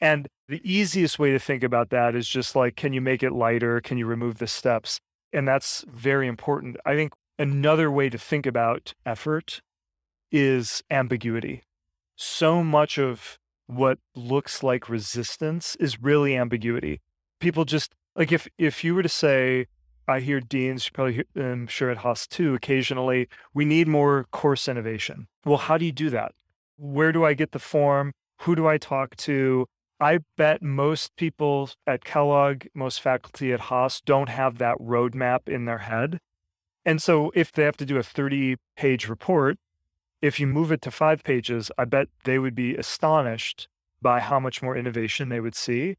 And the easiest way to think about that is just like, can you make it lighter? Can you remove the steps? And that's very important. I think another way to think about effort is ambiguity. So much of what looks like resistance is really ambiguity. People just like if if you were to say, I hear deans, probably I'm um, sure at Haas too, occasionally, we need more course innovation. Well, how do you do that? Where do I get the form? Who do I talk to? I bet most people at Kellogg, most faculty at Haas don't have that roadmap in their head. And so if they have to do a 30 page report, if you move it to five pages, I bet they would be astonished by how much more innovation they would see.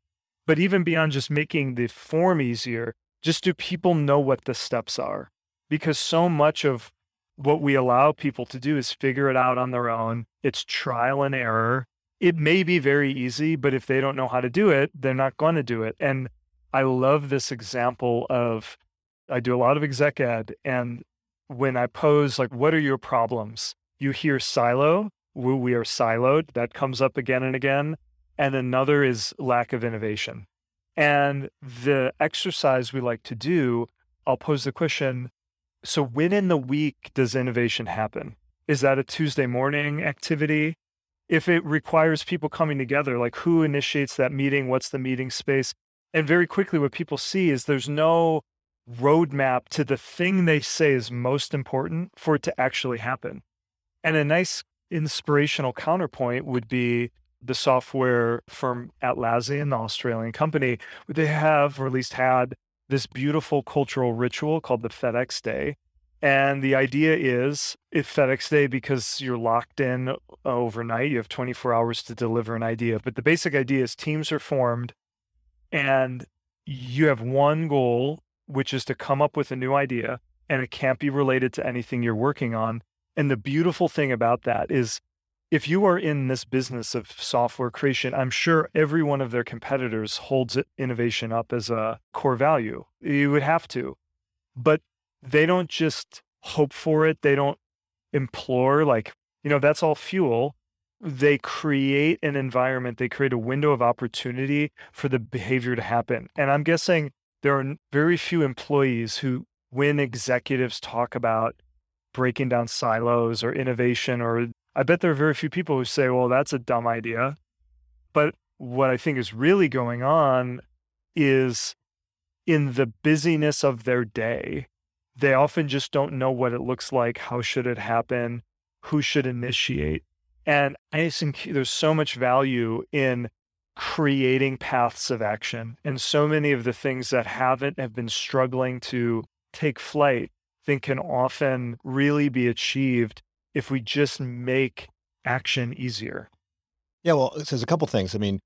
But even beyond just making the form easier, just do people know what the steps are? Because so much of what we allow people to do is figure it out on their own. It's trial and error. It may be very easy, but if they don't know how to do it, they're not going to do it. And I love this example of I do a lot of exec ed. And when I pose, like, what are your problems? You hear silo, we are siloed. That comes up again and again. And another is lack of innovation. And the exercise we like to do, I'll pose the question so, when in the week does innovation happen? Is that a Tuesday morning activity? If it requires people coming together, like who initiates that meeting? What's the meeting space? And very quickly, what people see is there's no roadmap to the thing they say is most important for it to actually happen. And a nice inspirational counterpoint would be the software firm Atlassian, the Australian company. They have, or at least had, this beautiful cultural ritual called the FedEx Day. And the idea is if FedEx Day, because you're locked in overnight, you have 24 hours to deliver an idea. But the basic idea is teams are formed and you have one goal, which is to come up with a new idea, and it can't be related to anything you're working on. And the beautiful thing about that is if you are in this business of software creation, I'm sure every one of their competitors holds innovation up as a core value. You would have to. But they don't just hope for it, they don't implore, like, you know, that's all fuel. They create an environment, they create a window of opportunity for the behavior to happen. And I'm guessing there are very few employees who, when executives talk about breaking down silos or innovation or I bet there are very few people who say, well, that's a dumb idea. But what I think is really going on is in the busyness of their day, they often just don't know what it looks like. How should it happen? Who should initiate? And I think there's so much value in creating paths of action. And so many of the things that haven't have been struggling to take flight, I think can often really be achieved if we just make action easier? Yeah, well, there's a couple things. I mean,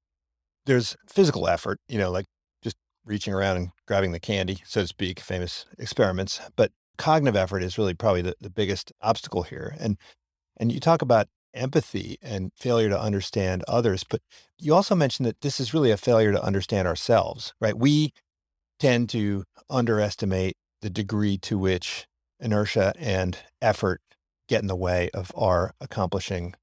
there's physical effort, you know, like just reaching around and grabbing the candy, so to speak, famous experiments. But cognitive effort is really probably the, the biggest obstacle here. And and you talk about empathy and failure to understand others, but you also mentioned that this is really a failure to understand ourselves, right? We tend to underestimate the degree to which inertia and effort get in the way of our accomplishing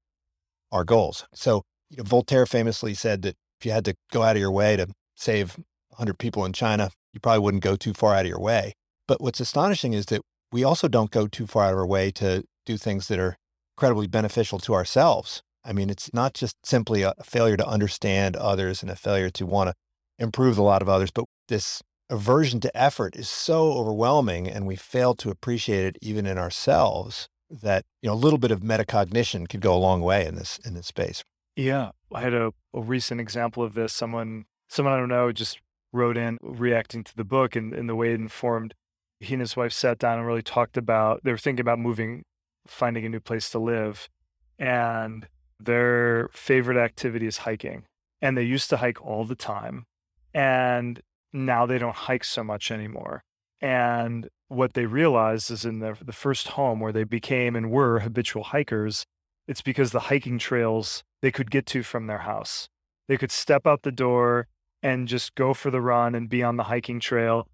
our goals. So, you know, Voltaire famously said that if you had to go out of your way to save 100 people in China, you probably wouldn't go too far out of your way. But what's astonishing is that we also don't go too far out of our way to do things that are incredibly beneficial to ourselves. I mean, it's not just simply a failure to understand others and a failure to want to improve a lot of others, but this aversion to effort is so overwhelming and we fail to appreciate it even in ourselves that you know a little bit of metacognition could go a long way in this in this space. Yeah, I had a, a recent example of this. Someone, someone I don't know, just wrote in reacting to the book and, and the way it informed. He and his wife sat down and really talked about. They were thinking about moving, finding a new place to live, and their favorite activity is hiking. And they used to hike all the time, and now they don't hike so much anymore. And what they realized is in the, the first home where they became and were habitual hikers, it's because the hiking trails they could get to from their house. They could step out the door and just go for the run and be on the hiking trail.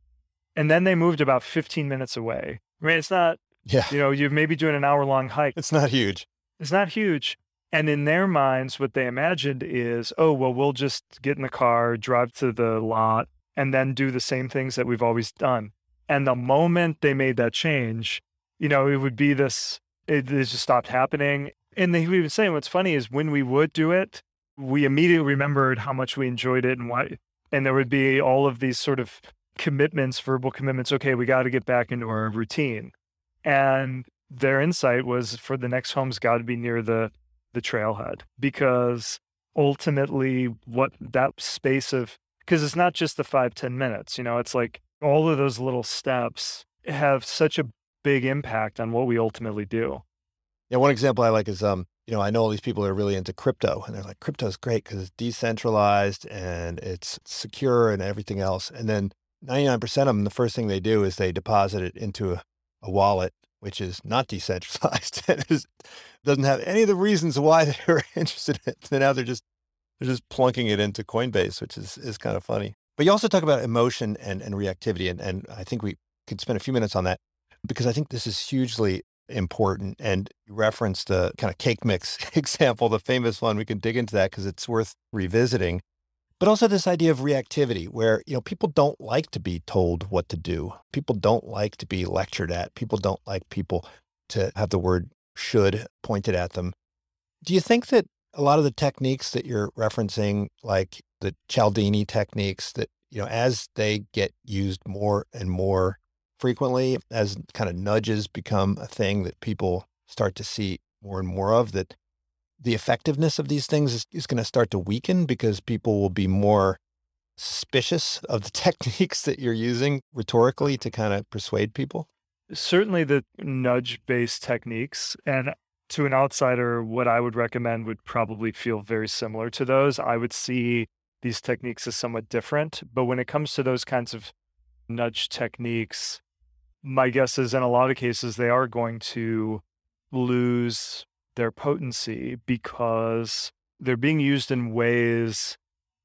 And then they moved about 15 minutes away. I mean, it's not, yeah. you know, you're maybe doing an hour long hike. It's not huge. It's not huge. And in their minds, what they imagined is, oh, well, we'll just get in the car, drive to the lot, and then do the same things that we've always done. And the moment they made that change, you know, it would be this, it, it just stopped happening. And they even say, what's funny is when we would do it, we immediately remembered how much we enjoyed it and why. And there would be all of these sort of commitments, verbal commitments. Okay, we got to get back into our routine. And their insight was for the next home's got to be near the the trailhead because ultimately what that space of because it's not just the five ten minutes you know it's like all of those little steps have such a big impact on what we ultimately do. Yeah, one example I like is um, you know, I know all these people are really into crypto and they're like, crypto's great because it's decentralized and it's secure and everything else. And then 99% of them, the first thing they do is they deposit it into a, a wallet, which is not decentralized and is, doesn't have any of the reasons why they were interested in it. And now they're just, they're just plunking it into Coinbase, which is, is kind of funny. But you also talk about emotion and, and reactivity. And, and I think we could spend a few minutes on that because I think this is hugely important. And you referenced the kind of cake mix example, the famous one. We can dig into that because it's worth revisiting. But also this idea of reactivity where, you know, people don't like to be told what to do. People don't like to be lectured at. People don't like people to have the word should pointed at them. Do you think that a lot of the techniques that you're referencing, like the Cialdini techniques that, you know, as they get used more and more frequently, as kind of nudges become a thing that people start to see more and more of, that the effectiveness of these things is, is going to start to weaken because people will be more suspicious of the techniques that you're using rhetorically to kind of persuade people? Certainly the nudge based techniques. And to an outsider, what I would recommend would probably feel very similar to those. I would see these techniques is somewhat different. But when it comes to those kinds of nudge techniques, my guess is in a lot of cases, they are going to lose their potency because they're being used in ways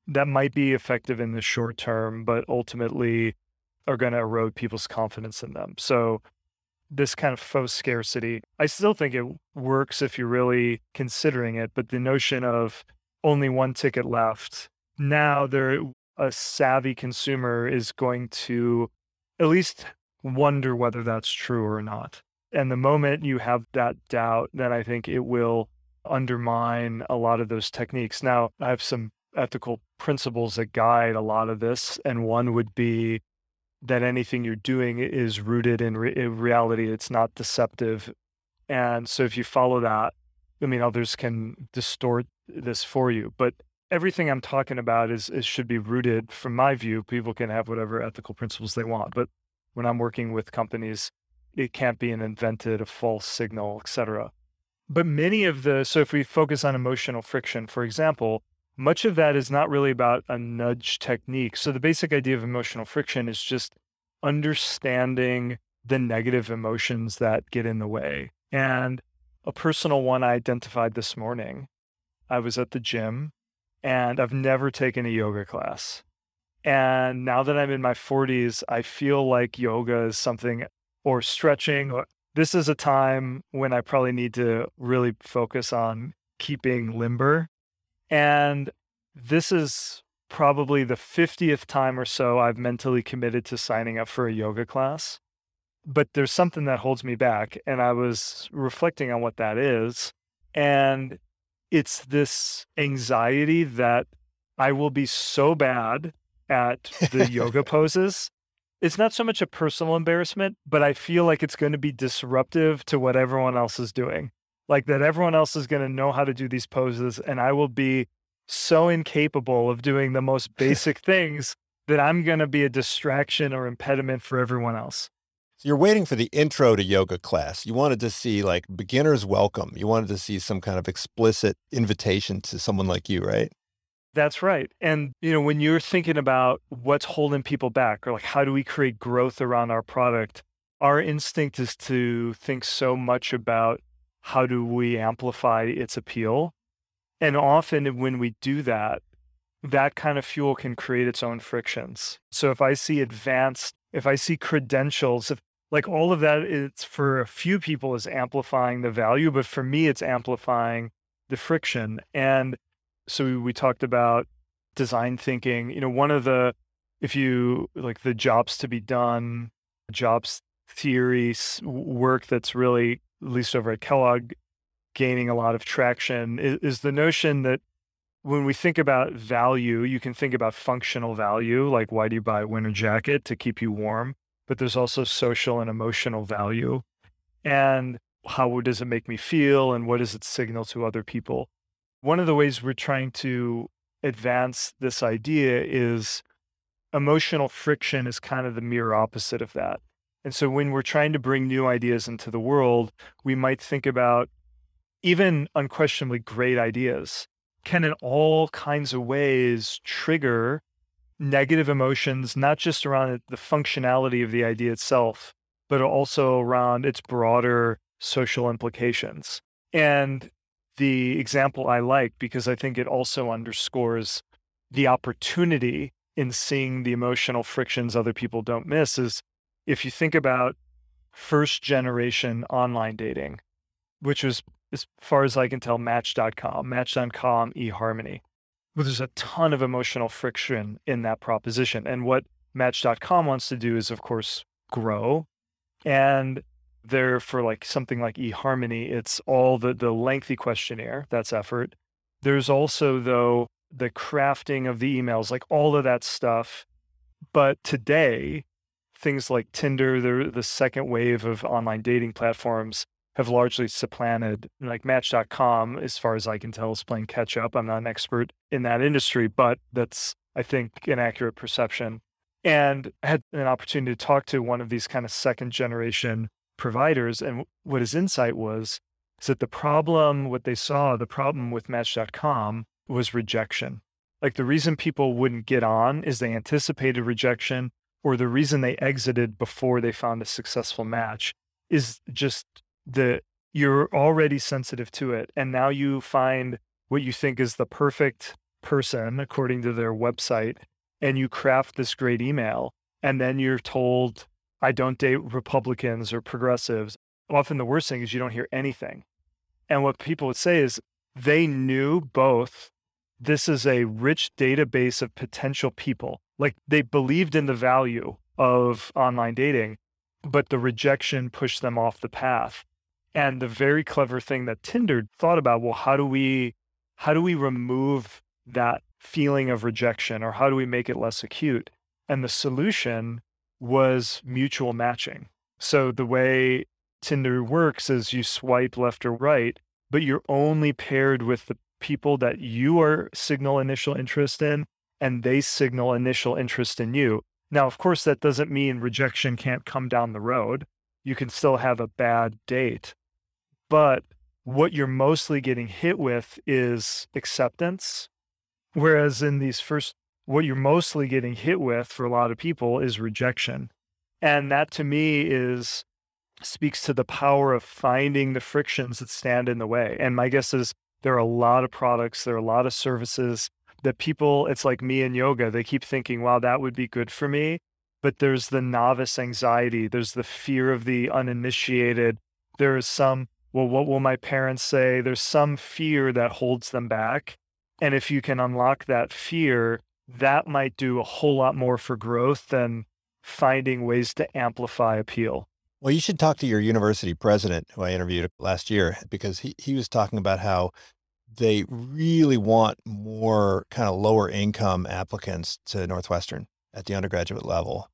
that might be effective in the short term, but ultimately are going to erode people's confidence in them. So, this kind of faux scarcity, I still think it works if you're really considering it, but the notion of only one ticket left, now there a savvy consumer is going to at least wonder whether that's true or not. And the moment you have that doubt, then I think it will undermine a lot of those techniques. Now, I have some ethical principles that guide a lot of this. And one would be that anything you're doing is rooted in, re- in reality, it's not deceptive. And so if you follow that, I mean, others can distort this for you. But everything I'm talking about is, is should be rooted, from my view. People can have whatever ethical principles they want. But when I'm working with companies, it can't be an invented, a false signal, etc. But many of the, so if we focus on emotional friction, for example, much of that is not really about a nudge technique. So the basic idea of emotional friction is just understanding the negative emotions that get in the way. And a personal one I identified this morning. I was at the gym and I've never taken a yoga class. And now that I'm in my 40s, I feel like yoga is something or stretching or this is a time when I probably need to really focus on keeping limber and this is probably the 50th time or so I've mentally committed to signing up for a yoga class. But there's something that holds me back. And I was reflecting on what that is. And it's this anxiety that I will be so bad at the yoga poses. It's not so much a personal embarrassment, but I feel like it's going to be disruptive to what everyone else is doing like that everyone else is going to know how to do these poses and I will be so incapable of doing the most basic things that I'm going to be a distraction or impediment for everyone else. So you're waiting for the intro to yoga class. You wanted to see like beginner's welcome. You wanted to see some kind of explicit invitation to someone like you, right? That's right. And you know, when you're thinking about what's holding people back or like how do we create growth around our product, our instinct is to think so much about how do we amplify its appeal? And often when we do that, that kind of fuel can create its own frictions. So if I see advanced, if I see credentials, if like all of that, it's for a few people is amplifying the value, but for me, it's amplifying the friction. And so we talked about design thinking. You know, one of the, if you like the jobs to be done, jobs theory work that's really at least over at Kellogg, gaining a lot of traction is, is the notion that when we think about value, you can think about functional value, like why do you buy a winter jacket to keep you warm? But there's also social and emotional value. And how does it make me feel? And what does it signal to other people? One of the ways we're trying to advance this idea is emotional friction is kind of the mirror opposite of that. And so when we're trying to bring new ideas into the world, we might think about even unquestionably great ideas can in all kinds of ways trigger negative emotions, not just around the functionality of the idea itself, but also around its broader social implications. And the example I like, because I think it also underscores the opportunity in seeing the emotional frictions other people don't miss, is if you think about first generation online dating, which was, as far as I can tell, Match.com, Match.com, eHarmony. There's a ton of emotional friction in that proposition. And what Match.com wants to do is, of course, grow. And there for like something like eHarmony, it's all the the lengthy questionnaire, that's effort. There's also though the crafting of the emails, like all of that stuff. But today, things like Tinder, the, the second wave of online dating platforms, have largely supplanted like match.com as far as i can tell is playing catch up. I'm not an expert in that industry but that's i think an accurate perception. And I had an opportunity to talk to one of these kind of second generation providers and what his insight was is that the problem what they saw the problem with match.com was rejection. Like the reason people wouldn't get on is they anticipated rejection or the reason they exited before they found a successful match is just the you're already sensitive to it and now you find what you think is the perfect person according to their website and you craft this great email and then you're told i don't date republicans or progressives. Often the worst thing is you don't hear anything. And what people would say is they knew both this is a rich database of potential people. Like they believed in the value of online dating but the rejection pushed them off the path and the very clever thing that Tinder thought about, well, how do we how do we remove that feeling of rejection or how do we make it less acute? And the solution was mutual matching. So the way Tinder works is you swipe left or right, but you're only paired with the people that you are signal initial interest in and they signal initial interest in you. Now, of course, that doesn't mean rejection can't come down the road. You can still have a bad date but what you're mostly getting hit with is acceptance. Whereas in these first, what you're mostly getting hit with for a lot of people is rejection. And that to me is speaks to the power of finding the frictions that stand in the way. And my guess is there are a lot of products, there are a lot of services that people, it's like me and yoga, they keep thinking, wow, that would be good for me. But there's the novice anxiety, there's the fear of the uninitiated, there is some well, what will my parents say? There's some fear that holds them back. And if you can unlock that fear, that might do a whole lot more for growth than finding ways to amplify appeal. Well, you should talk to your university president, who I interviewed last year, because he, he was talking about how they really want more kind of lower income applicants to Northwestern at the undergraduate level.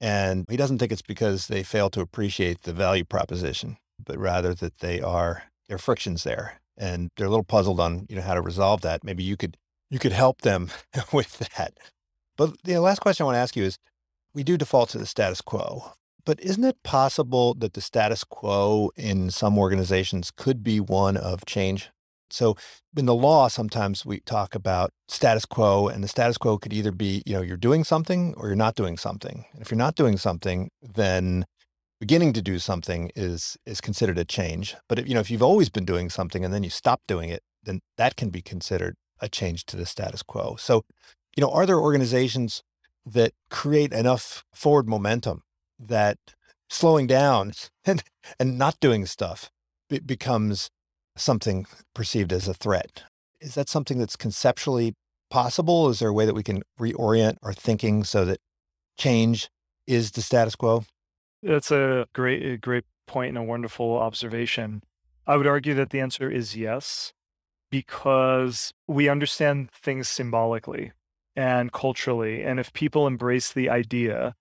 And he doesn't think it's because they fail to appreciate the value proposition but rather that they are there are frictions there and they're a little puzzled on you know how to resolve that. Maybe you could you could help them with that. But the last question i want to ask you is we do default to the status quo but isn't it possible that the status quo in some organizations could be one of change? So in the law sometimes we talk about status quo and the status quo could either be you know you're doing something or you're not doing something and if you're not doing something then beginning to do something is is considered a change. But if, you know, if you've always been doing something and then you stop doing it, then that can be considered a change to the status quo. So, you know, are there organizations that create enough forward momentum that slowing down and and not doing stuff be- becomes something perceived as a threat? Is that something that's conceptually possible? Is there a way that we can reorient our thinking so that change is the status quo? That's a great, great point and a wonderful observation. I would argue that the answer is yes, because we understand things symbolically and culturally. And if people embrace the idea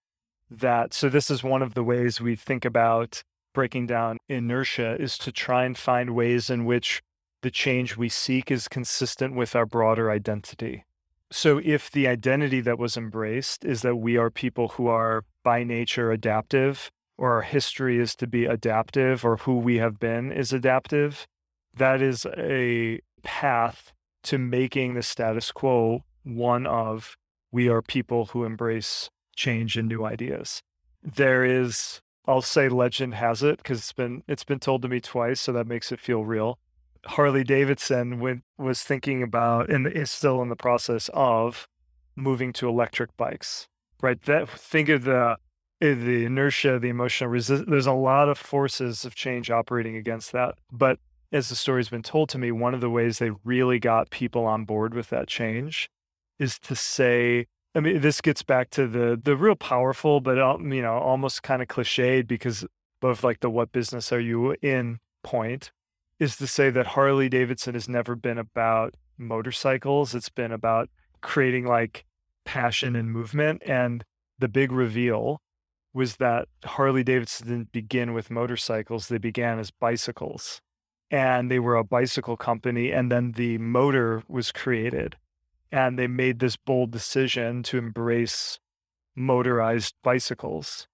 that, so this is one of the ways we think about breaking down inertia, is to try and find ways in which the change we seek is consistent with our broader identity. So if the identity that was embraced is that we are people who are by nature adaptive, or our history is to be adaptive, or who we have been is adaptive, that is a path to making the status quo one of we are people who embrace change and new ideas. There is, I'll say legend has it because it's been it's been told to me twice, so that makes it feel real. Harley Davidson went, was thinking about and is still in the process of moving to electric bikes. Right. That think of the eh, the inertia, the emotional resistance. There's a lot of forces of change operating against that. But as the story's been told to me, one of the ways they really got people on board with that change is to say, I mean, this gets back to the the real powerful, but you know, almost kind of cliched because of like the "what business are you in" point, is to say that Harley Davidson has never been about motorcycles. It's been about creating like passion and movement. And the big reveal was that Harley Davidson didn't begin with motorcycles, they began as bicycles. And they were a bicycle company, and then the motor was created. And they made this bold decision to embrace motorized bicycles.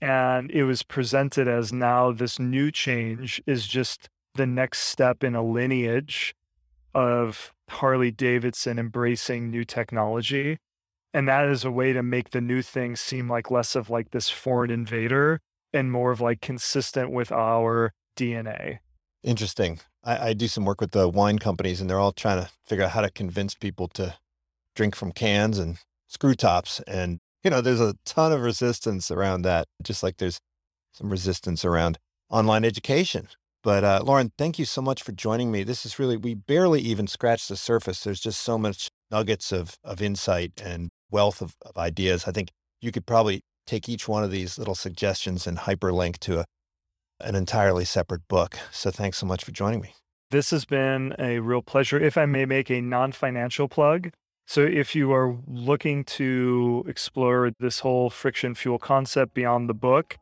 And it was presented as now this new change is just the next step in a lineage of Harley Davidson embracing new technology. And that is a way to make the new thing seem like less of like this foreign invader and more of like consistent with our DNA. Interesting. I, I do some work with the wine companies, and they're all trying to figure out how to convince people to drink from cans and screw tops. And, you know, there's a ton of resistance around that, just like there's some resistance around online education. But uh, Loran, thank you so much for joining me. This is really, we barely even scratched the surface. There's just so much nuggets of, of insight and wealth of, of ideas. I think you could probably take each one of these little suggestions and hyperlink to a, an entirely separate book. So thanks so much for joining me. This has been a real pleasure. If I may make a non financial plug, so if you are looking to explore this whole friction fuel concept beyond the book,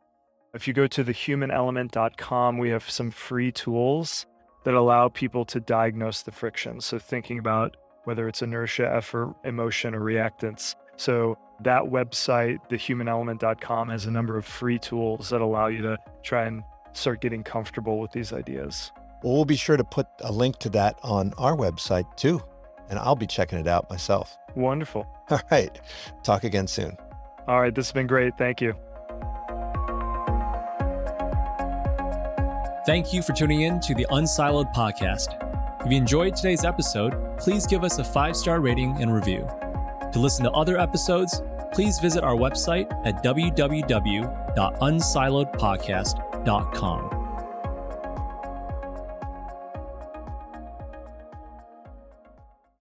if you go to thehumanelement.com, we have some free tools that allow people to diagnose the friction. So thinking about whether it's inertia, effort, emotion, or reactance. So that website, thehumanelement.com, has a number of free tools that allow you to try and start getting comfortable with these ideas. Well, we'll be sure to put a link to that on our website too, and I'll be checking it out myself. Wonderful. All right. Talk again soon. All right. This has been great. Thank you. Thank you for tuning in to the Unsiloed podcast. If you enjoyed today's episode, please give us a five star rating and review. To listen to other episodes, please visit our website at www.unsiloedpodcast.com.